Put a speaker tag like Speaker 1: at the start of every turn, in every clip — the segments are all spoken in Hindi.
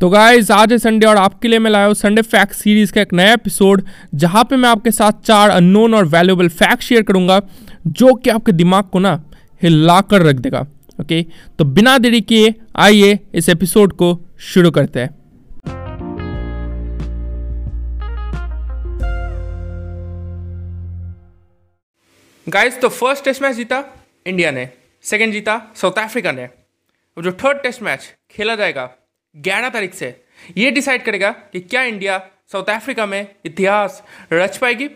Speaker 1: तो गाइज़ आज है संडे और आपके लिए मैं लाया हूँ संडे फैक्ट सीरीज़ का एक नया एपिसोड जहाँ पे मैं आपके साथ चार अननोन और वैल्यूएबल फैक्ट शेयर करूँगा, जो कि आपके दिमाग को ना हिला कर रख देगा ओके तो बिना देरी किए, आइए इस एपिसोड को शुरू करते हैं। गाइस तो फ़र्स्ट टेस्ट मैच जीता इंडिया ने। सेकंड जीता साउथ अफ्रीका ने। और जो थर्ड टेस्ट मैच खेला जाएगा 11 तारीख से ये डिसाइड करेगा कि क्या इंडिया साउथ अफ्रीका में इतिहास रच पाएगी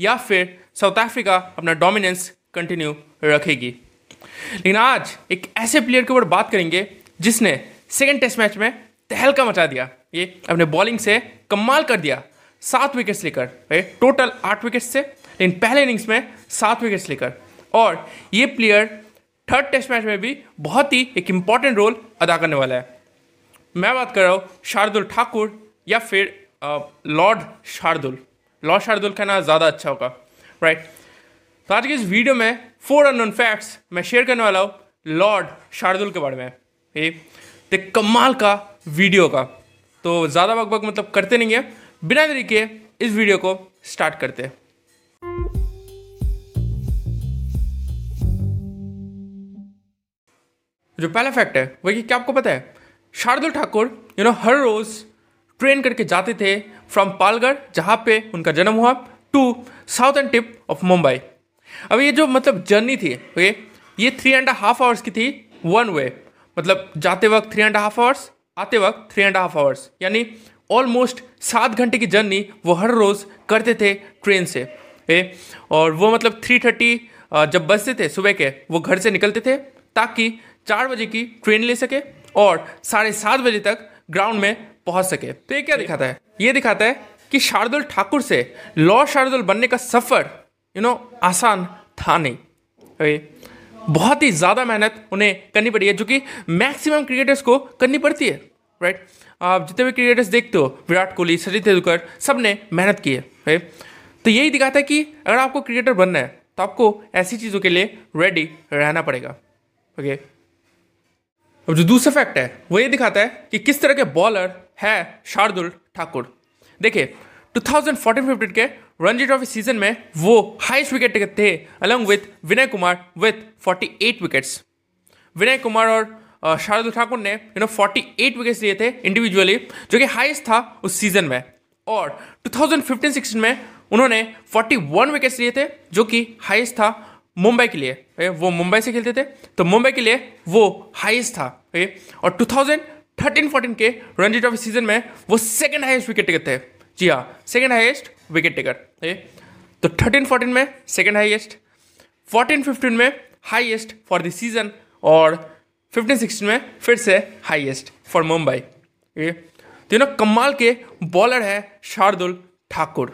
Speaker 1: या फिर साउथ अफ्रीका अपना डोमिनेंस कंटिन्यू रखेगी। लेकिन आज एक ऐसे प्लेयर के ऊपर बात करेंगे जिसने सेकेंड टेस्ट मैच में तहलका मचा दिया। ये अपने बॉलिंग से कमाल कर दिया। सात विकेट्स लेकर टोटल आठ विकेट्स से, लेकिन पहले इनिंग्स में सात विकेट्स लेकर। और ये प्लेयर थर्ड टेस्ट मैच में भी बहुत ही एक इंपॉर्टेंट रोल अदा करने वाला है। मैं बात कर रहा हूँ शार्दुल ठाकुर या फिर लॉर्ड शार्दुल। लॉर्ड शार्दुल कहना ज़्यादा अच्छा होगा राइट तो आज के इस वीडियो में फोर अनोन फैक्ट्स मैं शेयर करने वाला हूँ लॉर्ड शार्दुल के बारे में। ये तो कमाल का वीडियो का तो ज़्यादा बक बक मतलब करते नहीं है। बिना देरी के इस वीडियो को स्टार्ट करते हैं। जो पहला फैक्ट है, वही क्या आपको पता है? शार्दुल ठाकुर यू नो हर रोज़ ट्रेन करके जाते थे फ्रॉम पालगढ़ जहाँ पे उनका जन्म हुआ to south end tip of Mumbai अब ये जो मतलब जर्नी थी ओके ये थ्री एंड हाफ़ आवर्स की थी वन वे मतलब जाते वक्त थ्री एंड हाफ़ आवर्स आते वक्त थ्री एंड हाफ़ आवर्स यानी ऑलमोस्ट सात घंटे की जर्नी वो हर रोज़ करते थे ट्रेन से ए, और वो मतलब थ्री थर्टी जब बसते थे सुबह के वो घर से निकलते थे ताकि चार बजे की ट्रेन ले सके और साढ़े सात बजे तक ग्राउंड में पहुँच सके। तो ये क्या दिखाता है? ये दिखाता है कि शार्दुल ठाकुर से लॉ शार्दुल बनने का सफ़र यू नो आसान था नहीं। बहुत ही ज़्यादा मेहनत उन्हें करनी पड़ी है जो कि मैक्सिमम क्रिकेटर्स को करनी पड़ती है राइट आप जितने भी क्रिकेटर्स देखते हो विराट कोहली सचिन तेंदुलकर सबने मेहनत की है तो यही दिखाता है कि अगर आपको क्रिकेटर बनना है तो आपको ऐसी चीज़ों के लिए रेडी रहना पड़ेगा ओके अब जो दूसरा फैक्ट है, वो ये दिखाता है कि किस तरह के बॉलर है शार्दुल ठाकुर। देखिए 2014-15 के रणजी ट्रॉफी सीज़न में वो हाईएस्ट विकेट थे along with Vinay Kumar with 48 wickets Vinay Kumar और शार्दुल ठाकुर ने यू नो 48 विकेट्स लिए थे इंडिविजुअली जो कि हाईएस्ट था उस सीज़न में। और 2015-16 में उन्होंने 41 विकेट्स लिए थे, जो कि हाईएस्ट था मुंबई के लिए वो मुंबई से खेलते थे। तो मुंबई के लिए वो हाईएस्ट था और 2013-14 के रणजी ट्रॉफी सीज़न में वो सेकंड हाईएस्ट विकेट टेकर थे। जी हाँ सेकंड हाईएस्ट विकेट टेकर तो 13-14 में सेकंड हाईएस्ट 14-15 में हाईएस्ट फॉर द सीज़न और 15-16 में फिर से हाईएस्ट फॉर मुंबई तो यू नो कमाल के बॉलर है शार्दुल ठाकुर।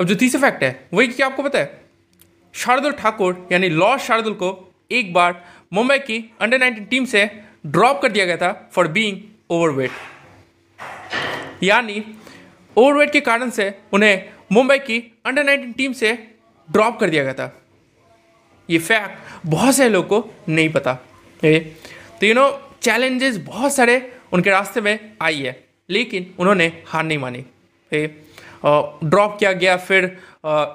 Speaker 1: अब जो तीसरा फैक्ट है, वही क्या आपको पता है? शार्दुल ठाकुर यानी लॉ शार्दुल को एक बार मुंबई की अंडर 19 टीम से ड्रॉप कर दिया गया था फॉर बीइंग ओवरवेट यानी ओवरवेट के कारण से उन्हें मुंबई की अंडर 19 टीम से ड्रॉप कर दिया गया था। ये फैक्ट बहुत सारे लोगों को नहीं पता। तो यू नो चैलेंजेस बहुत सारे उनके रास्ते में आई है, लेकिन उन्होंने हार नहीं मानी। ड्रॉप किया गया, फिर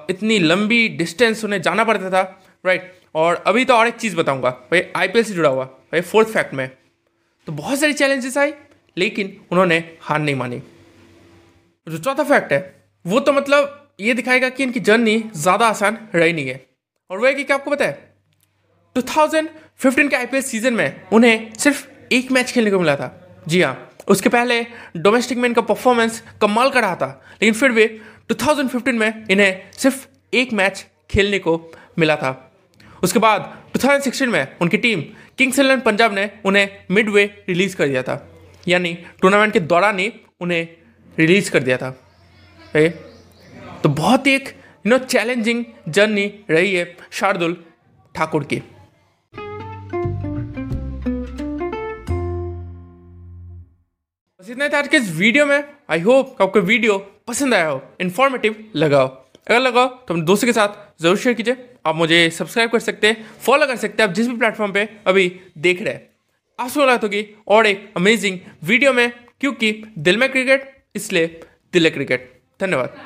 Speaker 1: इतनी लंबी डिस्टेंस उन्हें जाना पड़ता था राइट और अभी तो और एक चीज़ बताऊँगा, भाई आईपीएल से जुड़ा हुआ, भाई फोर्थ फैक्ट में। तो बहुत सारी चैलेंजेस आई, लेकिन उन्होंने हार नहीं मानी। जो चौथा फैक्ट है, वो तो मतलब ये दिखाएगा कि इनकी जर्नी ज़्यादा आसान रही नहीं है। और वह कि क्या आपको पता है? 2015 के आईपीएल सीज़न में उन्हें सिर्फ़ एक मैच खेलने को मिला था। जी हाँ उसके पहले डोमेस्टिक में इनका परफॉर्मेंस कमाल का रहा था, लेकिन फिर भी 2015 में इन्हें सिर्फ़ एक मैच खेलने को मिला था। उसके बाद 2016 में उनकी टीम किंग्स इलेवन पंजाब ने उन्हें मिड वे रिलीज़ कर दिया था। यानी टूर्नामेंट के दौरान ही उन्हें रिलीज़ कर दिया था। ए? तो बहुत ही एक यू नो चैलेंजिंग जर्नी रही है शार्दुल ठाकुर की। इतना था आज के इस वीडियो में आई होप आपको वीडियो पसंद आया हो इन्फॉर्मेटिव लगा हो। अगर लगा हो तो अपने दोस्तों के साथ ज़रूर शेयर कीजिए। आप मुझे सब्सक्राइब कर सकते हैं फॉलो कर सकते हैं, आप जिस भी प्लेटफॉर्म पे अभी देख रहे हैं। आप सुन मुलाकात होगी और एक अमेजिंग वीडियो में, क्योंकि दिल में क्रिकेट इसलिए दिल क्रिकेट धन्यवाद।